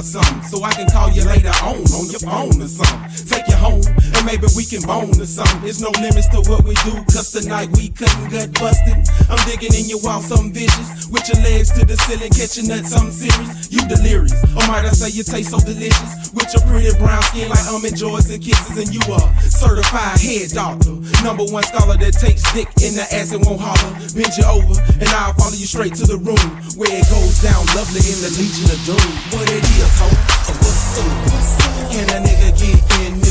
or something. So I can call you later on on your phone or something can bone or something. There's no limits to what we do, cause tonight we cutting gut busting. I'm digging in your wild, some vicious. With your legs to the ceiling, catching nuts, I'm serious. You delirious. Or might I say you taste so delicious? With your pretty brown skin like I'm and kisses, and you are certified head doctor. Number one scholar that takes dick in the ass and won't holler. Bend you over, and I'll follow you straight to the room where it goes down lovely in the Legion of Doom. What it is, ho? What's up? Can a nigga get in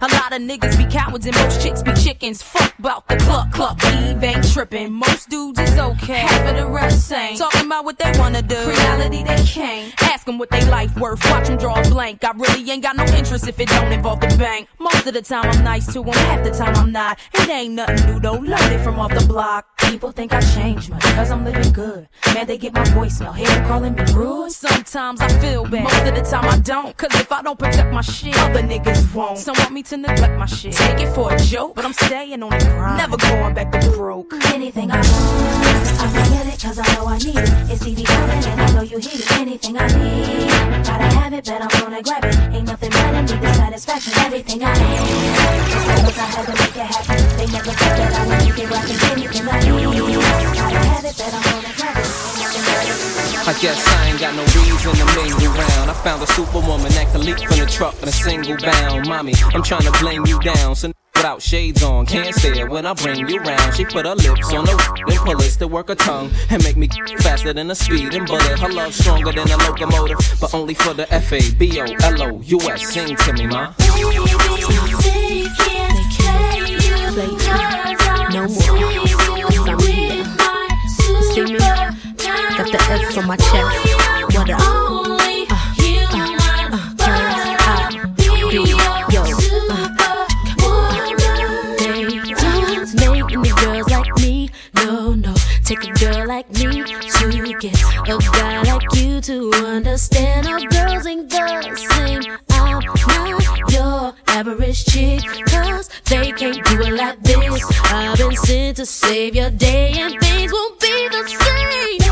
A lot of niggas be cowards and most chicks be chickens. Fuck about the cluck cluck. Eve ain't tripping. Most dudes is okay. Half of the rest ain't. Talking about what they wanna do. Reality they can't. Ask them what they life worth. Watch them draw a blank. I really ain't got no interest if it don't involve the bank. Most of the time I'm nice to them, half the time I'm not. It ain't nothing new though, learned it from off the block. People think I change much, cause I'm living good. Man, they get my voicemail, hear them calling me rude. Sometimes I feel bad, most of the time I don't. Cause if I don't protect my shit, other niggas won't. Some want me to neglect my shit, take it for a joke. But I'm staying on the grind, never going back to broke. Anything I want, I'm gonna get it cause I know I need it. It's easy coming and I know you hear it. Anything I need, gotta have it, but I'm gonna grab it. Ain't nothing better, than the satisfaction, everything I need. I guess I ain't got no reason to mingle round. I found a superwoman that can leap from the truck in a single bound. Mommy, I'm trying to blame you down. So without shades on, can't stare when I bring you round. She put her lips on the then pull it to work her tongue and make me faster than a speeding bullet. Her love stronger than a locomotive, but only for the F A B O L O U S. Sing to me, ma. No more. Got the F on my chest. What up? Take a girl like me to get a guy like you to understand our girls ain't the same. I'm not your average chick, cause they can't do it like this. I've been sent to save your day, and things won't be the same.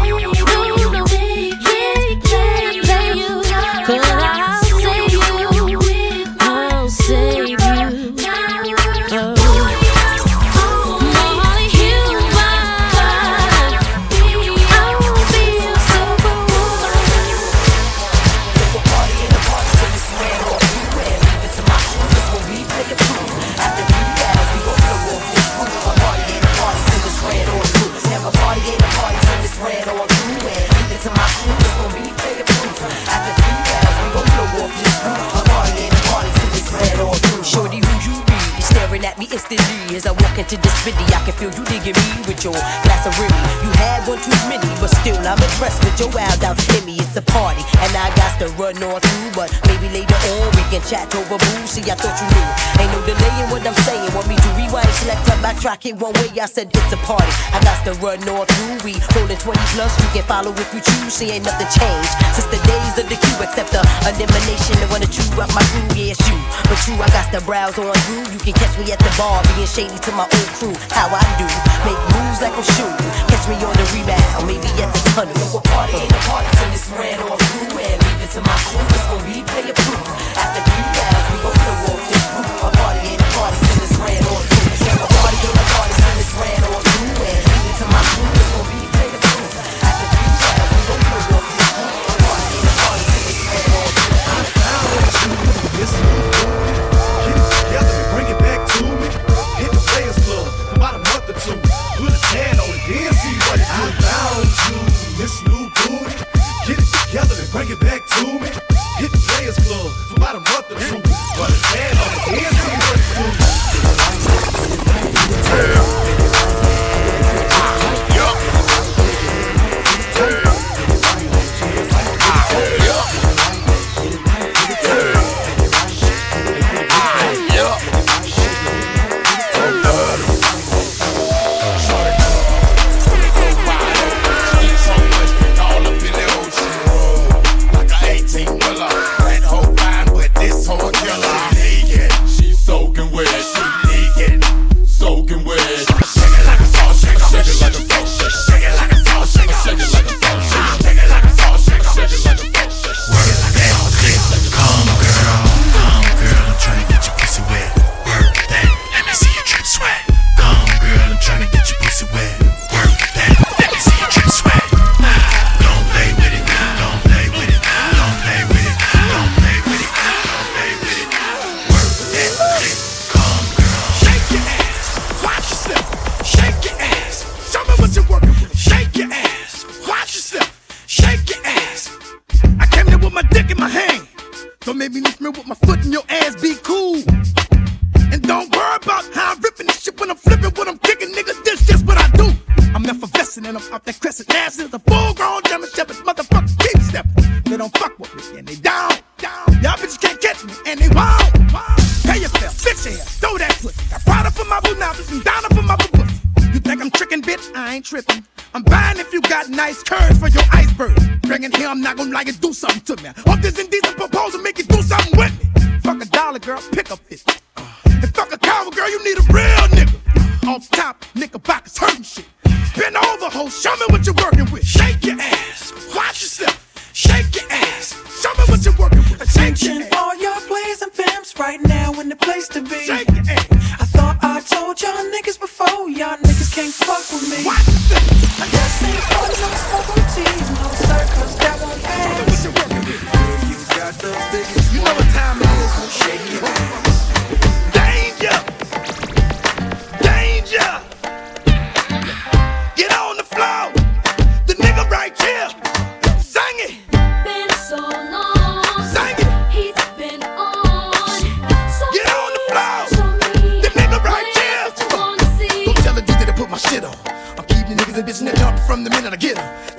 As into this city. I can feel you digging me with your glass of Remy. You had one too many, but still I'm impressed with your wild out in me. It's a party, and I got to run on through. But maybe later on we can chat over booze. See, I thought you knew. Ain't no delay in what I'm saying. Want me backtrack it one way? I said it's a party. I got to run on through. We rolling 20 plus. You can follow if you choose. See, ain't nothing changed since the days of the queue, except the elimination. The one to chew up my crew. Yeah, it's you. But true, I got to browse on through. You can catch me at the bar, being shady to my old crew. How I do, make moves like I'm shooting. Catch me on the rebound, maybe at the tunnel. No, a party ain't a party till it's ran on through. And leave it to my crew, it's gon' be play proof. After three my boo and Donna for my boo. You think I'm tricking, bitch? I ain't tripping. I'm buying if you got nice curves for your iceberg. Bringing here, I'm not gonna like it, do something to me. Hope this indecent proposal make you do something with me. Fuck a dollar, girl, pick up 50. And fuck a coward, girl, you need a real nigga. Off top, knickerbockers hurting shit. Bend over, ho, show me what you're working with. Shake your ass, watch yourself. Shake your ass, show me what you're working with. Your Attention, ass. all your players and pimps right now in the place to be. Shake your ass told y'all niggas before, y'all niggas can't fuck with me. What? I just ain't for no smoke no teas, no circles, that won't pay. You got the biggest minute I get her.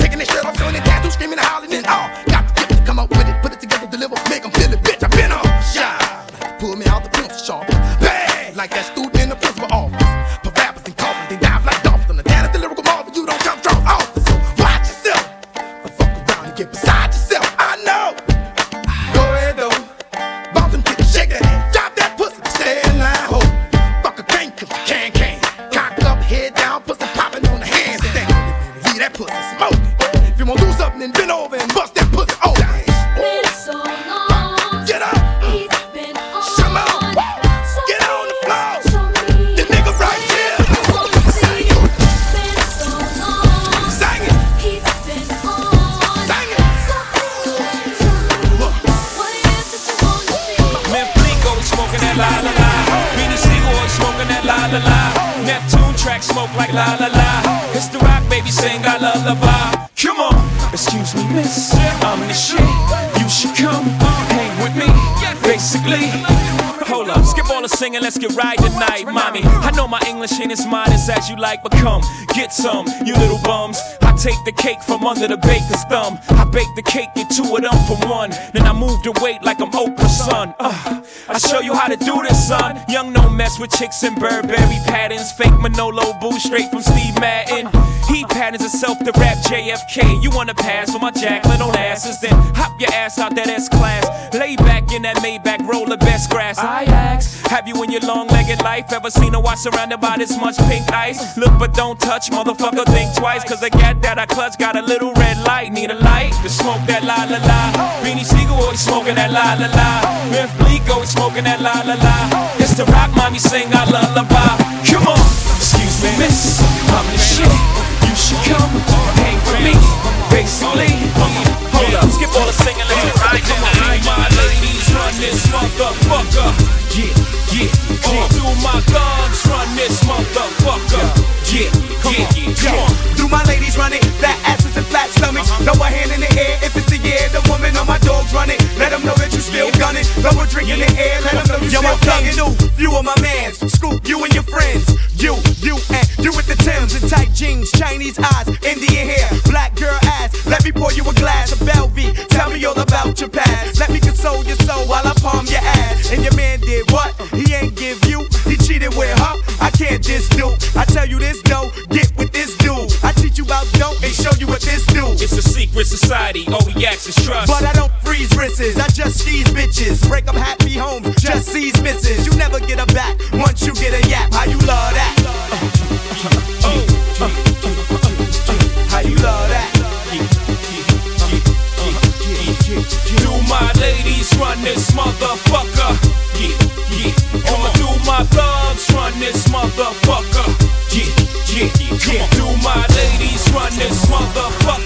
Singing, let's get right tonight, mommy. I know my English ain't as modest as you like, but come, get some, you little bums. I take the cake from under the baker's thumb. I bake the cake, get two of them for one. Then I move the weight like I'm Oprah's son. Uh, I show you how to do this, son. Young no mess with chicks in Burberry patterns. Fake Manolo boo straight from Steve Madden. He patterns himself to rap JFK. You wanna pass for my Jacqueline on asses? Then hop your ass out that S class. Lay back in that Maybach, roll the best grass. I ask, have you in your long legged life ever seen a watch surrounded by this much pink ice? Look but don't touch, motherfucker, think twice. Cause the gat that I clutch got a little red light. Need a light to smoke that la la la. Beanie Sigel always smoking that la la la. Memphis Bleek always smoking that la la la. It's the Roc mommy sing I lullaby. Come on, excuse me, miss. I'm the shit. You should come hang with me. Basically, hold up, skip all the singing, let's get right to my my ladies run this motherfucker. Yeah, yeah, all do my guns, run this motherfucker. Yeah, yeah, yeah, come on. Do my ladies run it? Fat asses and flat stomachs. Uh-huh. Throw a hand in the air if it's the year. The woman on my dogs run it. Let them know that you still gunning. Throw a drink in the air. Let them know you Yo, still thugging. thugging. Few of my mans. Scoop you and your friends. You, you, and you with the Timbs and tight jeans. Chinese eyes. Indian hair. Black girl ass. Let me pour you a glass of Belvy. Tell me all about your past. Let me console your soul while I palm your ass. And your man did what? He ain't give you. He cheated with her. I can't just do. I tell you this no. Get with this dude. I teach you about dope and show you what this do. It's a secret society, all we ask is trust. But I don't freeze wrists, I just seize bitches. Break up happy homes, just seize misses. You never get a back once you get a yap. How you love that? Oh. How you love that? Do my ladies run this motherfucker? Yeah, yeah. On, do my thugs run this motherfucker? Yeah, yeah, yeah. Do my ladies run this motherfucker?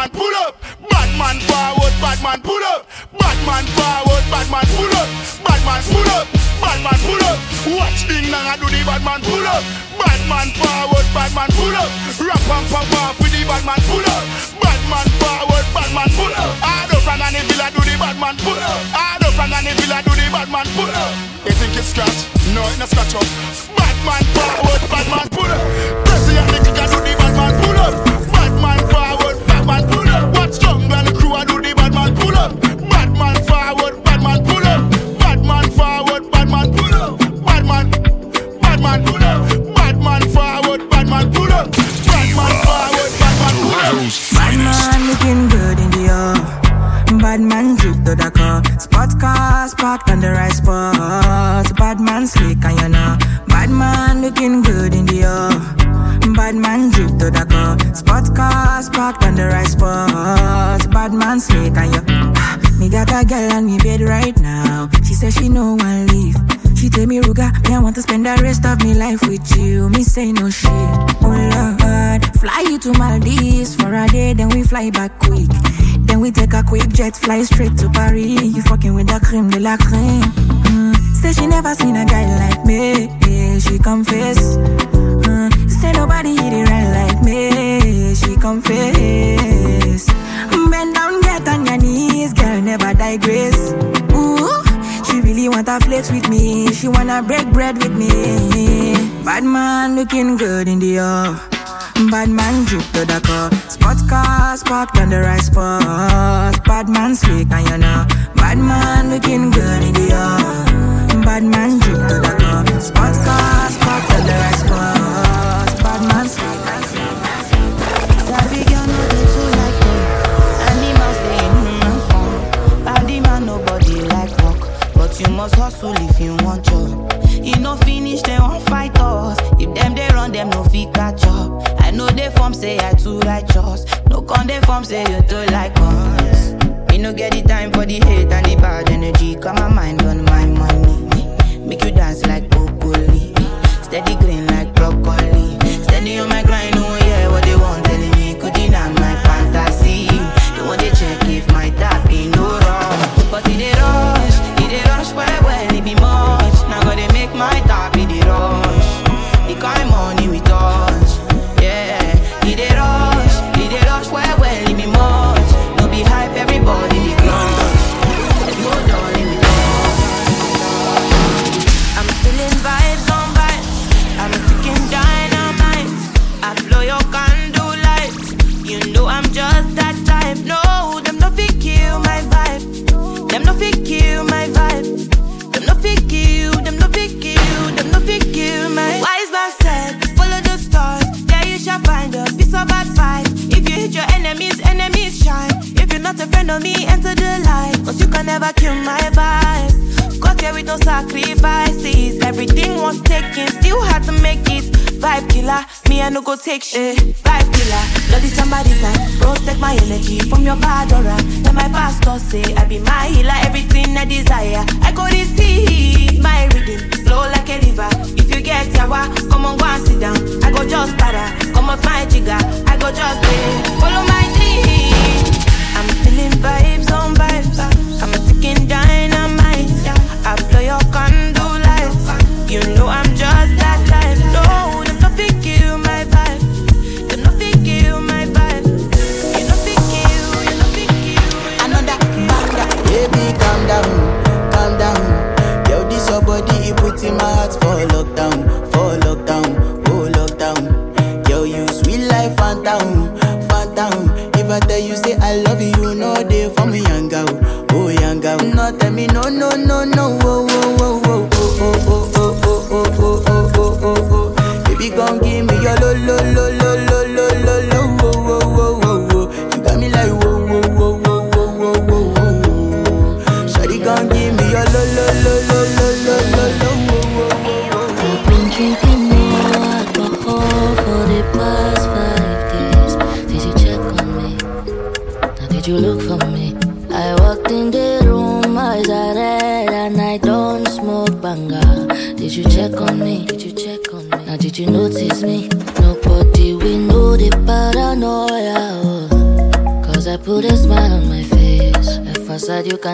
Batman pull up. Batman forward, Batman pull up. Batman forward, Batman pull up. Batman pull up. Batman pull up. Watch dong I do the Batman pull up. Batman forward, Batman pull up. Rap and pop off with the Batman pull up. Batman forward, Batman pull up. I do from any villa do the Batman pull up. I do from any villa do the Batman pull up. You think it's scratch? No, it's not scratch up. Batman forward, Batman pull up. jet, fly straight to Paris. You fucking with that cream de la cream. Mm. Say she never seen a guy like me. She confess. Mm. Say nobody hit it right like me. She confess. Bend down, get on your knees, girl. Never digress. Ooh, she really wanna flex with me. She wanna break bread with me. Bad man looking good in the air. Bad man drip to the car fucked on the right spot. Bad man slick and you know. Bad man looking good in the yard. Bad man drink to the cup. Spot cars. Confirm say you do like us. You no get the time for the hate and the bad energy. Come my mind gone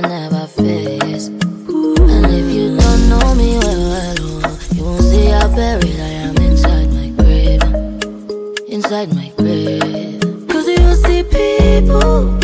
never face. And if you don't know me well, well you won't see how buried I am inside my grave. Inside my grave. Cause you see people.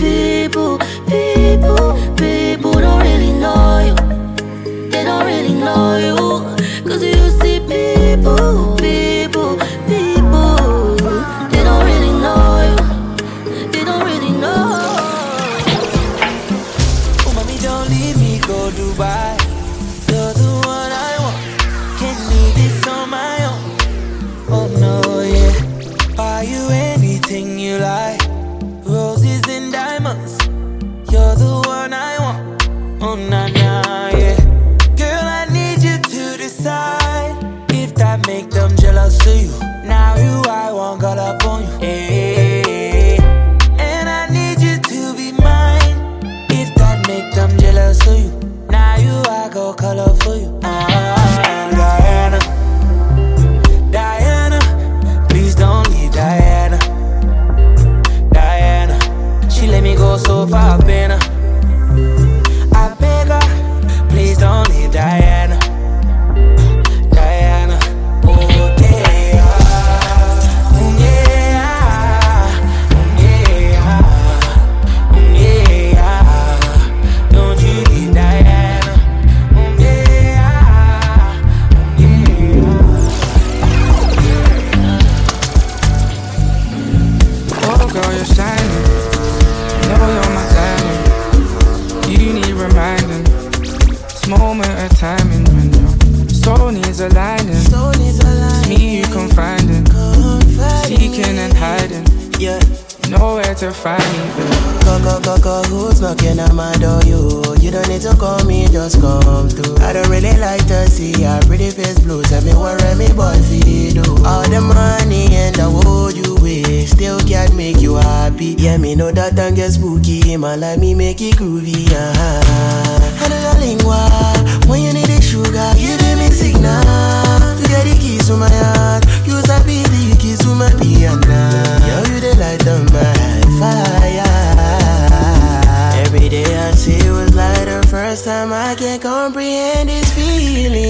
Last time I can't comprehend his feelings,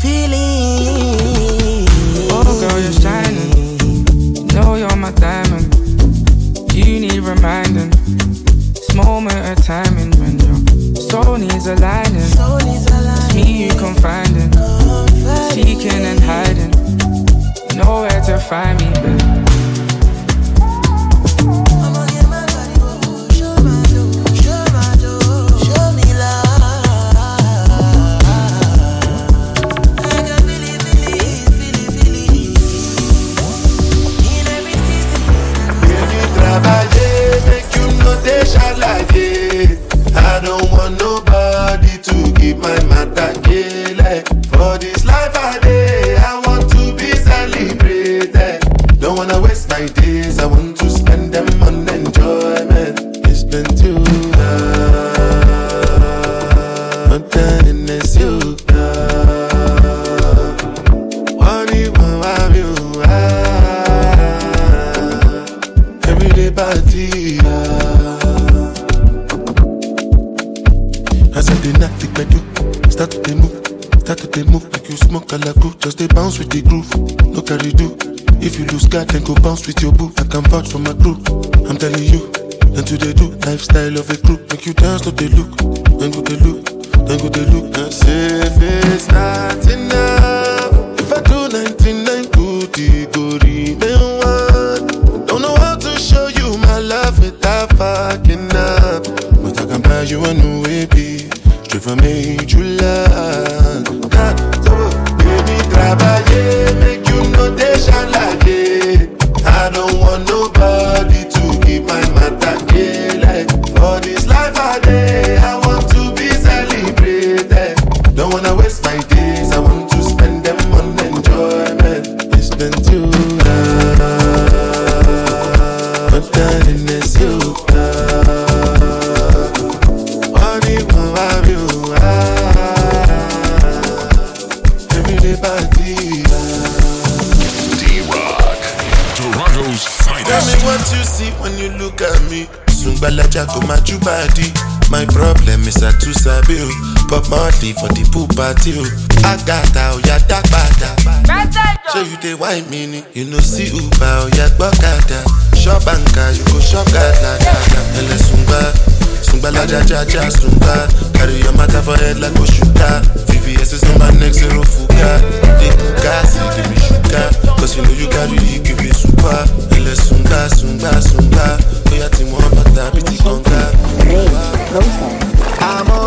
feelings. Oh girl, you're shining. Know you're my diamond. You need reminding. This moment of timing when your soul needs aligning. It's me you confiding, confiding. seeking and hiding. Nowhere to find me, babe. my mother kill it. bounce with your boo. I can vouch for my crew. I'm telling you, and today do lifestyle of a crew. Make you dance to they look. problem is I too sabi o. Pop monthly for the pool party o. Agata oya dagbada. Ṣé you the white mini. You know see Uber oh, oya gbọ́kada. Shop banka you go shop at gada gada. Ẹlẹ́sùngbà Sungba la ja ja ja sungba Carry your matter for head like Oshuka VVS is on my neck zero fuka The buka see give me sugar Cause you know you carry it give me super Ele sungba sungba sungba Oya oh, ti mo bata bi ti konka Wow closer. I'm on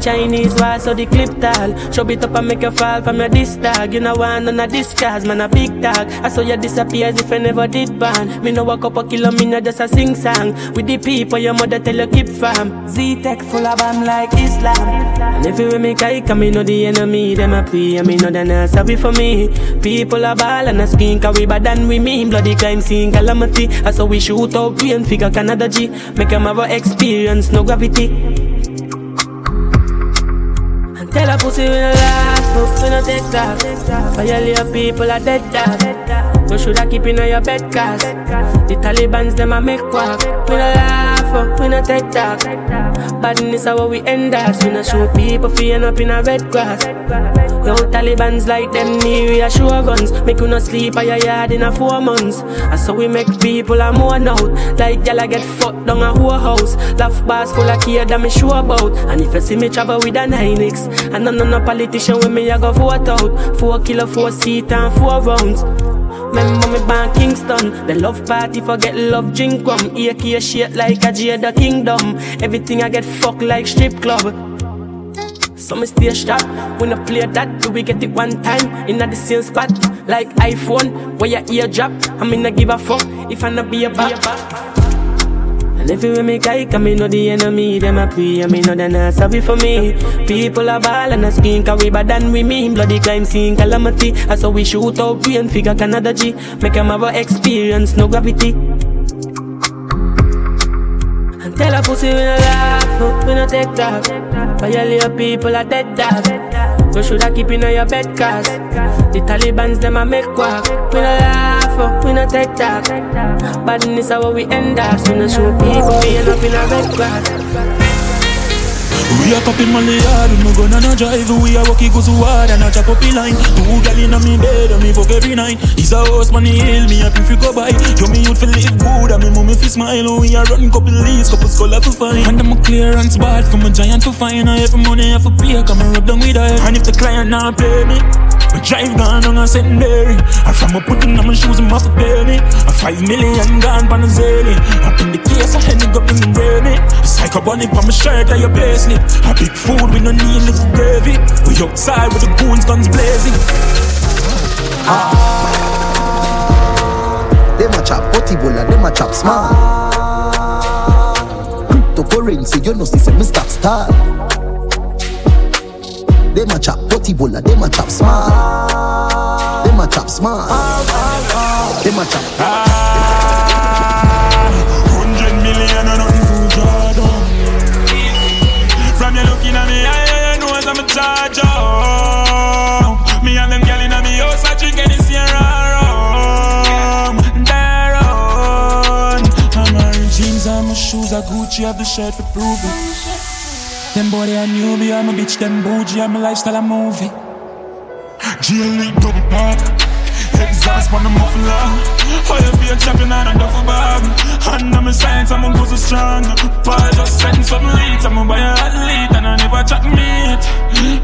Chinese war so the clip tag Show it up and make you fall from your disc tag You know one on a discharge man a big tag I saw you disappear as if I never did ban Me no walk up a kilo me no just a sing song. With the people your mother tell you keep fam Z-Tech full of bam like Islam. And if you with me kike me know the enemy Them a pray. Me know they not sorry for me. People a ball and a scream Cause we bad than we mean. Bloody crime scene calamity. I saw we shoot out brain figure Canada G. Make them have a experience no gravity tell a pussy we no laugh But we no take talk Violate people are dead dog. You shoulda keep in your bed cause The Taliban's them a make quack. We no laugh we no take talk Badness how we end us. We no show people end up in a red grass Yo, Taliban's like them need reassure guns. Make you no sleep at your yard in a four months. And so we make people a mourn out. Like gyal get fucked down a whole house. Laugh bars full of kid that me sure about. And if you see me travel with a 9X, and none of no politician with me, I go vote out. Four kilo, four seat and four rounds. Remember me born Kingston The love party forget love drink rum AK shit like a Jada Kingdom Everything I get fucked like strip club so me stay sharp when I play that, do we get it one time in the same spot? Like iPhone, where your ear drop. I mean, I give a fuck if I not be a back. And if you me guy, come me know the enemy, them a pray, and me know they not sorry for me. People are ball and a skin, cause we bad than we mean. Bloody crime scene, calamity. That's how we shoot out brain, figure Canada G. Make them have a experience, no gravity. Tell a pussy we no laugh, we no take talk. Violate people are dead dog. You shoulda keep in your bed cause the Taliban's them a make quack. We no laugh, we no take talk. Badness how we end up. We no show people we end up in a red grass. We a copy Molly hard, we no gun and a drive We a walk it goes hard and a chop up line. Two gal inna me bed and me fuck every night. Is a house money hill, me happy fi go by. Yo me youth fi live good and me mommy fi smile. We a run couple leaves, couple skull fi fine And I'm a clearance bad from a giant to And every money I fi pay, come and rub down with her And if the client not pay me my drive gone on a secondary And from a putting on my shoes, off to pay me A five million gone pan a zilly Up in the case, I had to go bring the ready Psycho bunny on my shirt, like your paisley A big food, we no need little gravy. We outside with the goons, guns blazing. Ah, Them a chop potty bola, them a chop smart. Cryptocurrency, you know, see, me stop style. Them a chop potty bola, them a chop smart. Them a chop smart. Them a chop. Hundred million and nothing to down From you looking at me, I, I know I'm a charge up Me and them gal inna me house, I drink any They my shoes are Gucci, have the shirt prove it Them boy they a newbie, I'm a bitch, them bougie, I'm a lifestyle, a movie G-Elite double park Exhaust on the muffler. How you feel chopping on a duffel bag. And I'm a science, I'm a so strong. Paul just send some leads I'm a buy a athlete and I never chat meat.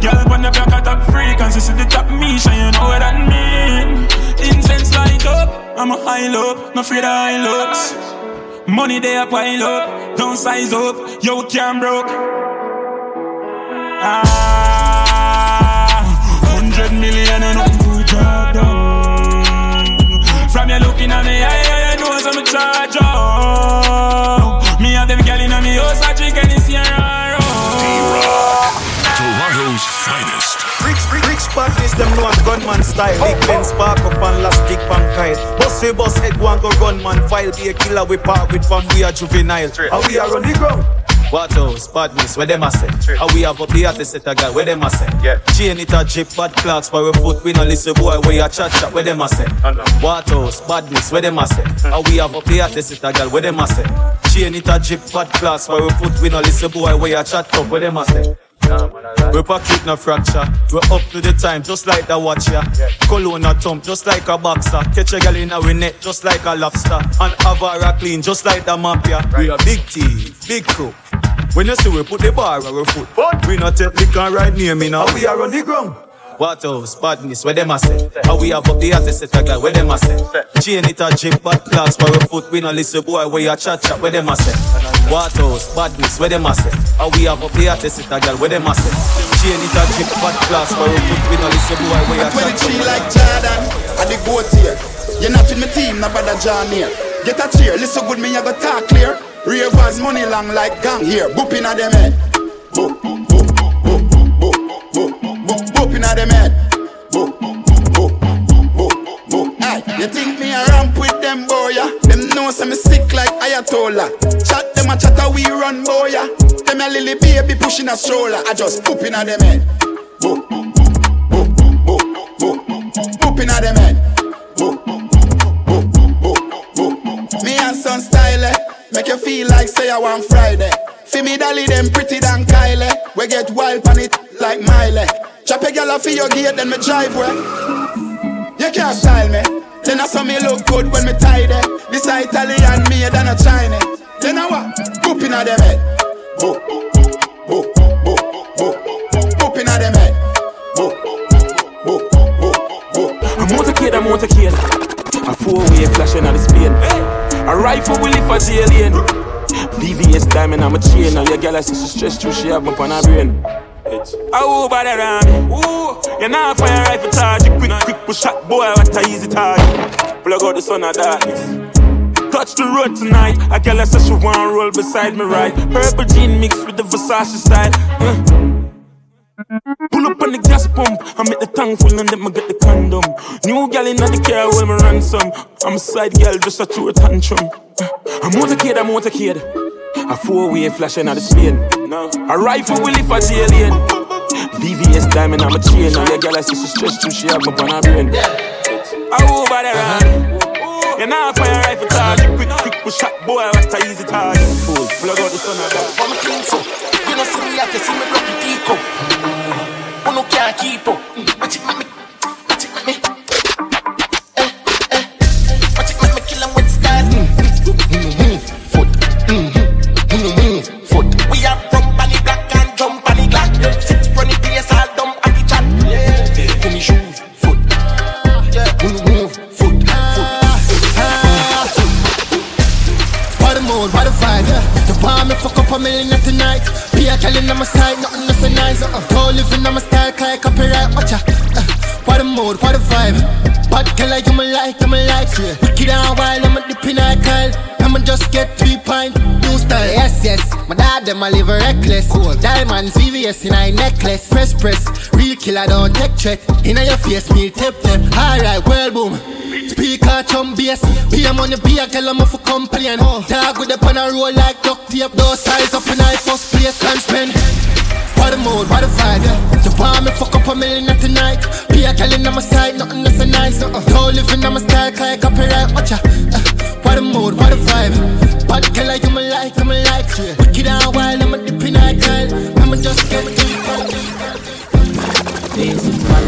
Girl, when the back at top frequency See the top me, so you know what that mean. Incense light up, I'm a high low No afraid of high looks Money they a pile up Don't size up, yo can't broke Ah, hundred million and nothing to drop down. From you looking at me, I, I know some charge up. Me and them gal inna me house, I drink any Sierra Toronto's finest. Rich, rich, rich parties, them know I'm gunman style. Big Ben spark up and last dick pan kite. Boss say boss head one go gunman file. Be a killer we part with from we are juvenile. How we are on the ground. What else? Badness, where them a say? How we have up the artist set a guy, where them a say? Yeah. Chain it a drip, bad clocks, for we foot, we no listen boy, where you chat chat, where them a say? What else? Badness, where them a say? How we have up the artist set a girl, where them a say? Chain it a drip, bad clocks, for we foot, we no listen boy, where you chat up, where them a say? We pocket no fracture. We up to the time, just like the watcher. Cologne a thump, just like a boxer. Catch a gal in our net, just like a lobster. And Avara clean, just like the mafia. We a big thief, big crook. When you see we put the bar on our foot, but we not take liquor right near me now. We are on the ground. What else? Badness, where them a say? How we have up the artist set a guy, where them a say? Chain it a drip, bad class, for our foot, we no listen boy, where you chat chat, where them a say? What else? Badness, where them a say? How we have up the artist set a guy, where them a say? Chain it a drip, bad class, for our foot, we no listen boy, where you chat chat. 23 like Jordan, I the goat here. You're not in my team, no brother John here. Get a cheer, listen good, me I go talk clear. Ravers money long like gang here, boop inna them head. Boop, boop, boop, boop, boop, boop, boop, inna them head. Boop, boop, boop, boop. Aye, you think me a ramp with them boy ya? Them know say me sick like Ayatollah. Chat them a chat a we run boy ya. Them a lily baby pushing a stroller. I just boop inna them head. Boop, boop, boop, boop, boop, boop inna them head. Boop, boop, boop, boop. Me and son style eh? Make you feel like say I want Friday. See me dolly them pretty than Kylie. We get wild on it like Miley. Chop a girl off your gate, then me drive way. You can't style me. Then I saw me look good when me tidy. This a Italian made than a Chinese. Then I what? Boop inna them head. Boop, boop, boop, boop, boop inna them head. Boop, boop, boop, boop. A motorcade, a motorcade. A four-way flashing on the spin. A rifle will live for jail lane. VVS diamond, I'm a chain. Now your girl I see she stress too, she have up on her brain. Oh, bad around me. Ooh, you not fire rifle charge. You quick, quick push shot, boy, what a easy target. Plug out the sun of darkness. touch the road tonight. A girl I said she want roll beside me right. Purple jean mixed with the Versace style. Uh. Pull up on the gas pump, I make the tank full and then I get the condom. New gal in the car with me ransom. I'm a side gal just a true a tantrum. Uh, I'm motorcade, I'm motorcade. A four way flashing out the Spain. A rifle will if I alien. VVS diamond, I'm a chain. Now your gal I see she stressed too, she have my her brain. I over there, run. You know, fire rifle target. Quick, quick, push shot, boy, what a easy target. Fool, plug out the sun of that. I'm a clean so. You know, see me, I can see me blocky up. Can't keep up. Them a live reckless. Cool. Diamonds, VVS in a necklace. Press, press. Real killer, don't take threat. In your face, me tip tip. Alright, well, boom. Speaker, chum bass. Be a money, be a girl, I'm for complain. Dog with the pan a roll like duct tape. Those size up in I first place and spend. What a mood, what a vibe, yeah. You want me fuck up a million tonight. Be a girl in on my side, nothing that's so nice. Uh-uh. Don't live in on my style, like copyright, watch ya. Uh, what a mood, what a vibe. Bad girl, like you me like, you me like. Wicked I'ma just get man,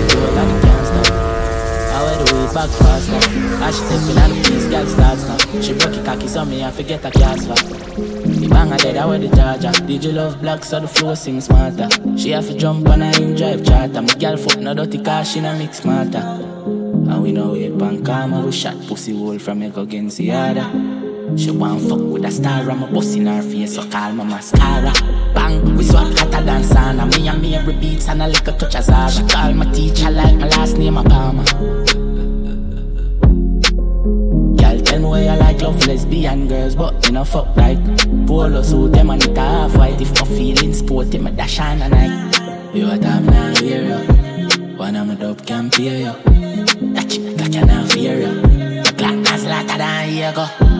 do it and it can't. I wear the way back fast. As she take me the place, girl starts now. She broke it cocky, so me I forget a cast for. The bang I dead, I wear the charger. Did you love black, so the flow sing smarter. She have to jump on a in drive charter. My girl fuck no dirty car, she no mix smarter. And we know it pan karma, we shot pussy hole from Echo against the other. She want fuck with a star, I'm a bust in her face, so call my mascara. Bang, we swap hotter than sauna. Me and me every beats and a little touch of Zara. She call my teacher like my last name, a Palmer. Girl, tell me where you like love lesbian girls, but you know fuck like polo suit them and it half white. If my feeling sporty, me dash on a night. You a time now hear you. One of my dope can pay you. That chick you not fear you. The clock has later than here go.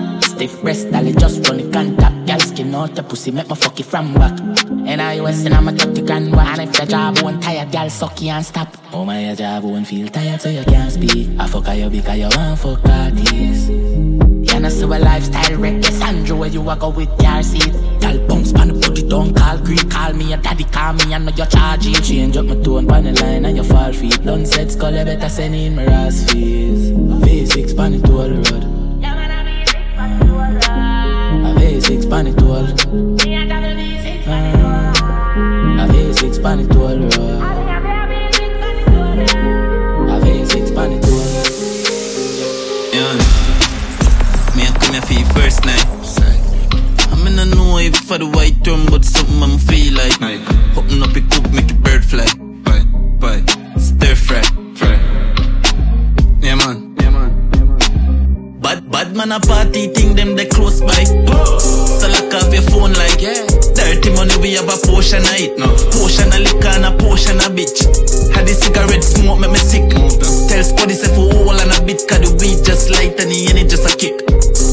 Stiff breast, dolly just run the contact. Girl skin out the pussy, make me fuck it from back. And I was in, I'ma talk the grand one. And if the job won't tired, girl suck you and stop. Oh my, your job won't feel tired, so you can't speak. I fuck you because you want fuck artists. You know, so a lifestyle reckless. Andrew, where you a go with car seat. Girl bounce pan the booty, don't call creep. Call me your daddy, call me, I know you're charging. Change up my tone, pan the line, and you fall feet. Done said, skull, you better send in my ass fees. V6 pan it to the road. A V6 pan it to all. Ah, a V6 pan it to all the road. A V6 pan it to all. Yeah. Me I come here for your first night. I mean I know if for the white term, but something I'm feel like. Open up your cook, make a bird fly. Bye, bye. Stir fry. Fry. Yeah man. Yeah man. Bad bad man a party thing them they close by. We have a portion of it. No. Portion of liquor and a portion of bitch. Had the cigarette smoke make me sick. Tell Spuddy say for all and a bit cause the weed just light and the energy just a kick.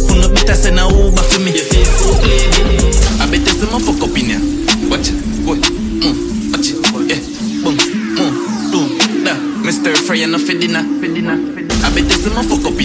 Who no better send a Uber for me. You feel so lady. I bet some fuck up in here. Watch it, boy. Mm, watch it, yeah. Boom, mm, boom, da. Mr. Fry enough for dinner. I bet some fuck up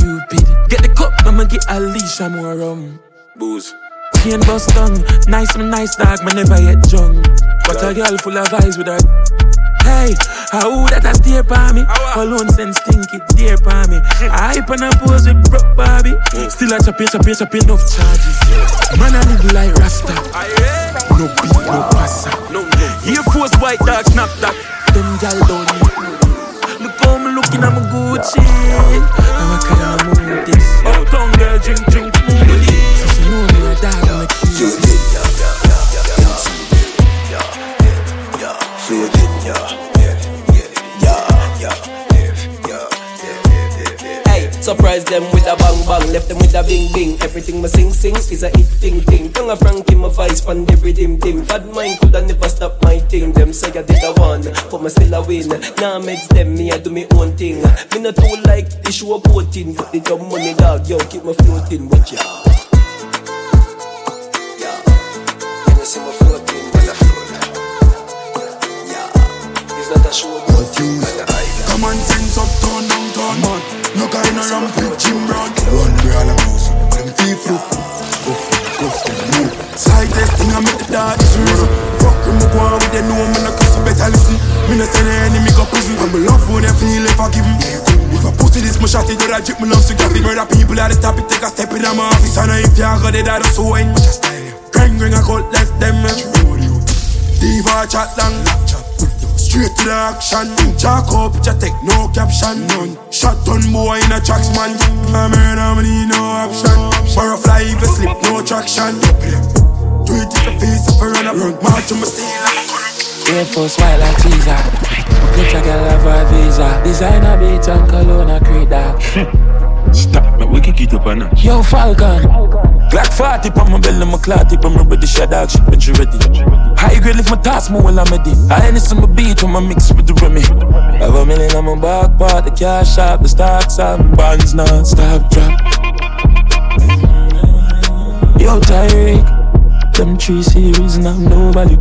cupid. Get the cup, I'ma get a leash, I'm more rum. Booze. Chain bust down, nice me nice dog, me never yet drunk. But a girl full of eyes with her. Hey, how that a stare by me? Alone send stinky dear by me. I hype and I pose with broke Barbie. Still a chop it, chop it, chop it, enough charges. Man, I live like Rasta. No beef, no passa. Air Force white dog, snap that. Them gal don't need no. I'm a Gucci. I'm a kind of mood this. Uptown girl, drink, drink, surprise them with a bang bang, left them with a bing bing. Everything my sing sing is a hit thing thing. Tongue a Frankie my vice pan the rhythm thing. Bad mind coulda never stop my thing. Them say I did a one, but me still a win. Now Nah meds them, me I do me own thing. Me not too like the show protein, but the dumb money dog, yo keep me floating with ya. I on, sense up, turn down, turn man. No kind of rampage, Jim Brown. One way all I'm using, but them feel through. Goof, goof, move. Slightest thing I make the dark is reason. Fuck them, go on with the know me no cuss, better listen. Me no send the enemy go prison. And me love when they feel if I give 'em. If I pussy this, me shot it, I drip, me love to grab it. Murder people at the top, it take a step in my office. And if you got it, so ain't much a style. Gang, gang, I call left them. Diva chat long, Straight to the action. Chalk up, picture take no caption. None. Shot on boy in a tracks man. I'm here, I'm need no option. For a fly, if you slip, no traction. Do it to the face, if I run up, run. March on my steel. Air Force white like Caesar. Get a girl have a visa. Designer beats and cologne a creed that. Stop, man, we can keep up on that. Yo, Falcon. Glock 40 on my belly, my clot tip, I'm ready, shut dog shit when you ready. High grade lift my task more while I'm ready. I ain't some beat when I mix with the Remy. Have a million on my back part, the cash shop, the stocks and bonds non-stop drop. Yo, Tyreek, them three series and I'm no value.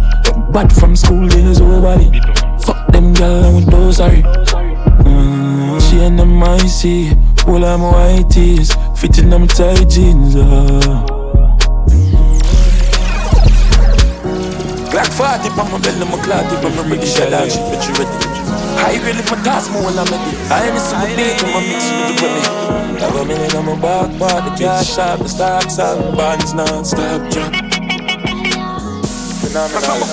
Bad from school days, nobody. Fuck them gal with those sorry. Mm, she and them icy, all of my white tees, fitting them tight jeans. Uh. Glock 40 on my belly, my clot tip, I'm ready, shut dog shit, but you ready. Grade lift my task more while I'm ready. I ain't some beat when I mix with the Remy. Have a million on my back part, the cash shop, the stocks and bonds non-stop drop. Phenomenal.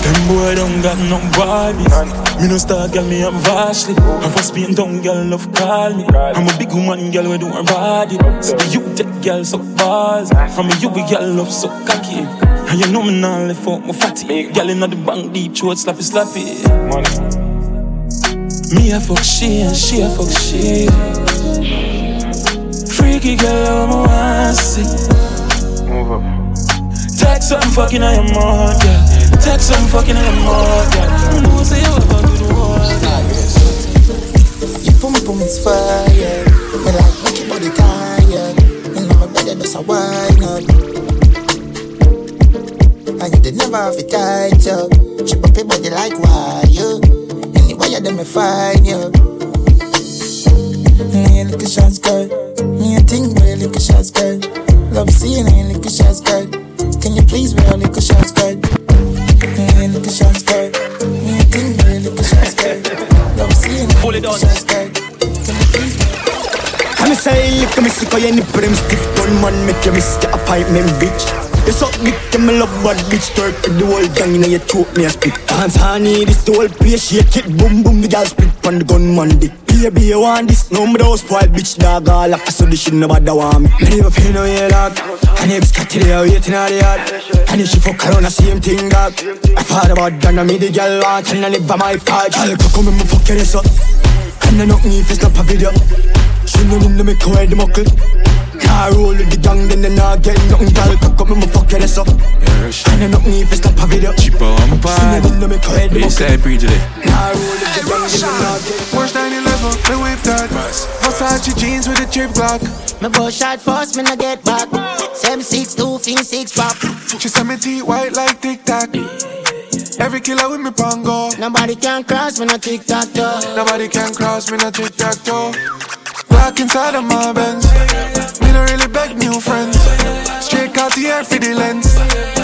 Them boy don't got no body. Me no star girl, me am vastly. I'm for Spain down girl, love call me. I'm a big woman girl, we do her body. So the you take girl so balls. I'm a you girl, love so cocky. And you know me now left out my fatty. Girl inna the bank deep throat, slappy slappy. Money. Me a fuck she and she a fuck she. Freaky girl, I'm a want see. Move up. Take some fucking on your mouth, yeah. Take some fucking your mouth, yeah. You know, say you ever do the work. Your pum pum is fire. Me like make your body tired. You know my body does a wine up. And you did never have it tight up. Chip up your body like you. Anyway, you me find you. Me a little shots girl. Me a think me a little shots girl. Love seeing a little shots girl. Can me say lick silent chemist Kau yang ni prems Clifton man me chemist fight me bitch. You suck dick Ke me love bad bitch Turk to the whole gang Inna you choke me a spit. Dance honey This the whole place Shake it boom boom The gal spit Pan the gun man dick. Baby you want this? No me those spoiled bitch Dog all up I saw this shit Nobody want me. Me never feel no way lock. And if scat I you waiting all the yard And if she fuck around The same thing dog I thought about that Now me the gal want And I live by my fault Girl, come come, me fuck you, ass up she no knock me if it's not a video She no need to make her head muckle Car roll with the gang then they not get nothing Girl cock up me my fuck your ass up She no knock me if it's not a video Cheaper on pad She no need to make her head muckle Car roll with the gang then then I get Worst 9-11, me whip that Versace jeans with a chip Glock Me boy shot first, me not get back. Sem six two thing six pop She send me teeth white like tic tac. Every killer with me pongo. Nobody can cross me no tic tac toe. Nobody can cross me no tic tac toe. Inside of my Benz. Me no really beg new friends. Straight out the air for the lens.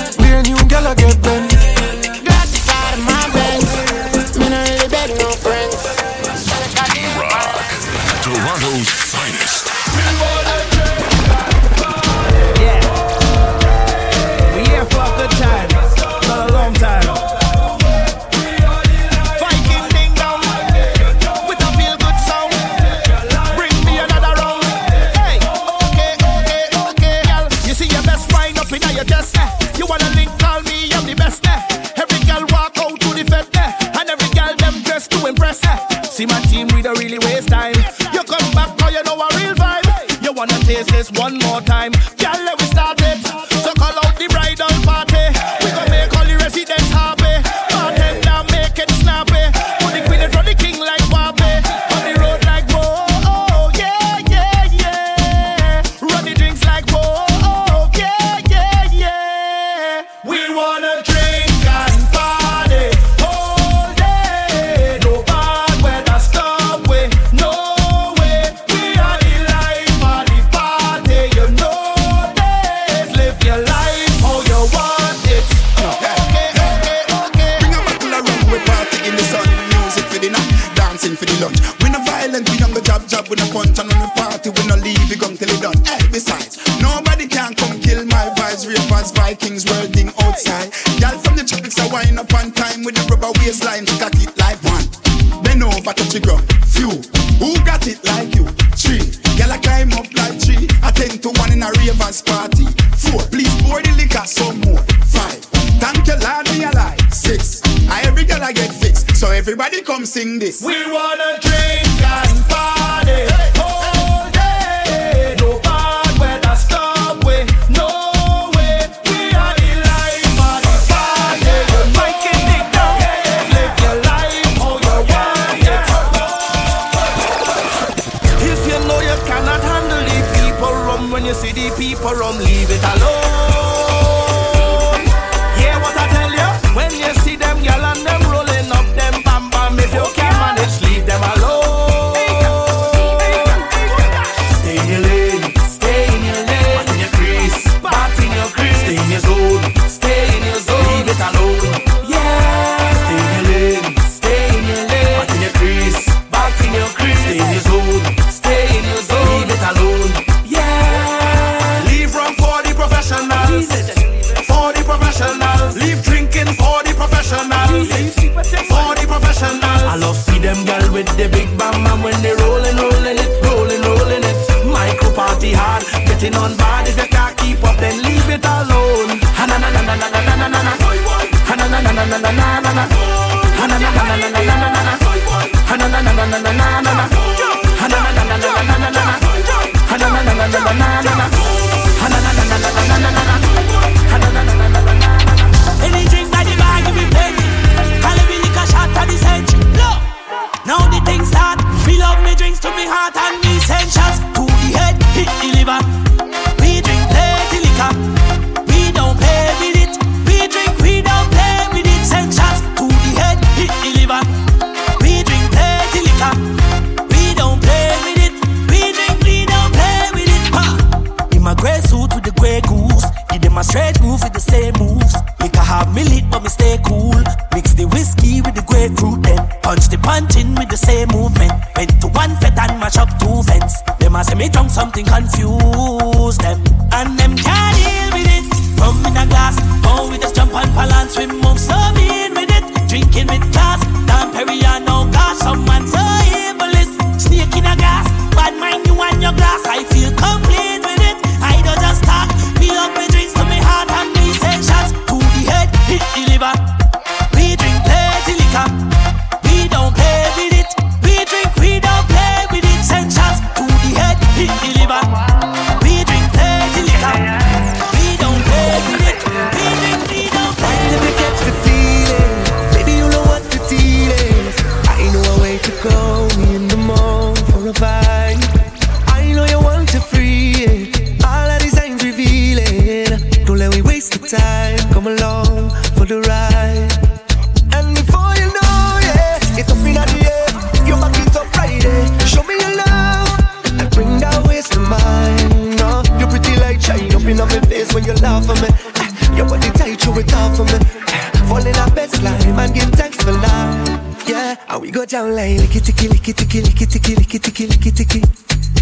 go down like licky ticky licky ticky licky ticky licky ticky licky ticky.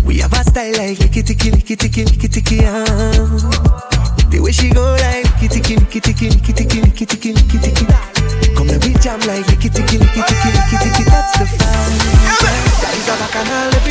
We have a style like licky ticky licky ticky licky ticky. Um. The way she go like licky ticky licky ticky licky ticky licky ticky licky ticky. Come and we jam like licky ticky licky ticky licky ticky. That's the vibe. That is a bacchanal.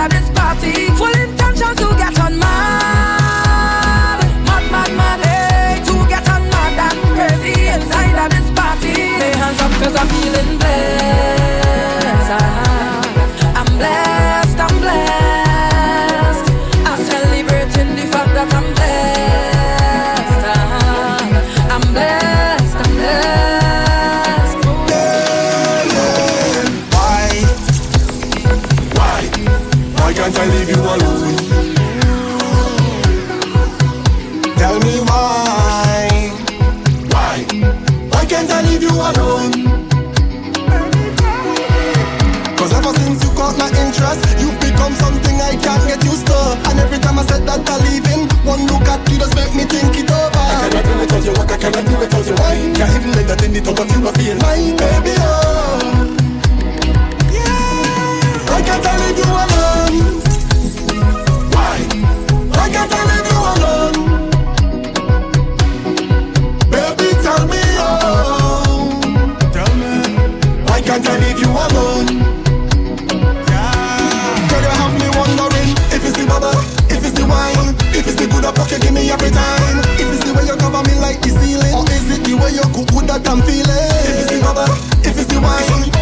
at this party. not a leaving. One look at you just make me think it over. I cannot do without your work, I cannot do without your wine. Can't even let that in the top of you, I feel mine, baby. Oh. Yeah. I can't leave you alone. Why? I can't leave you alone. Baby, tell me, oh. Tell me. Why can't I leave you alone? like the ceiling. Is it the way you cook that I'm feeling? If it's the rubber, if it's the wine.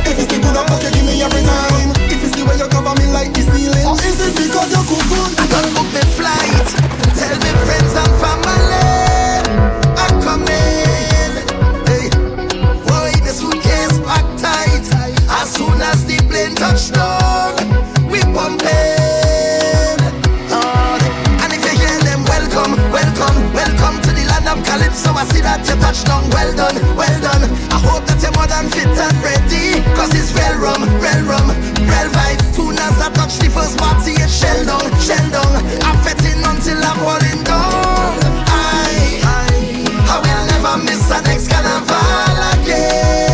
that you touch down, well done, well done. I hope that you're more than fit and ready. Cause it's real rum, real rum, real vibe. Soon as I touch the first party, it's shell down, shell down. I'm fetting until I'm falling down. I, I, will never miss the next carnival again.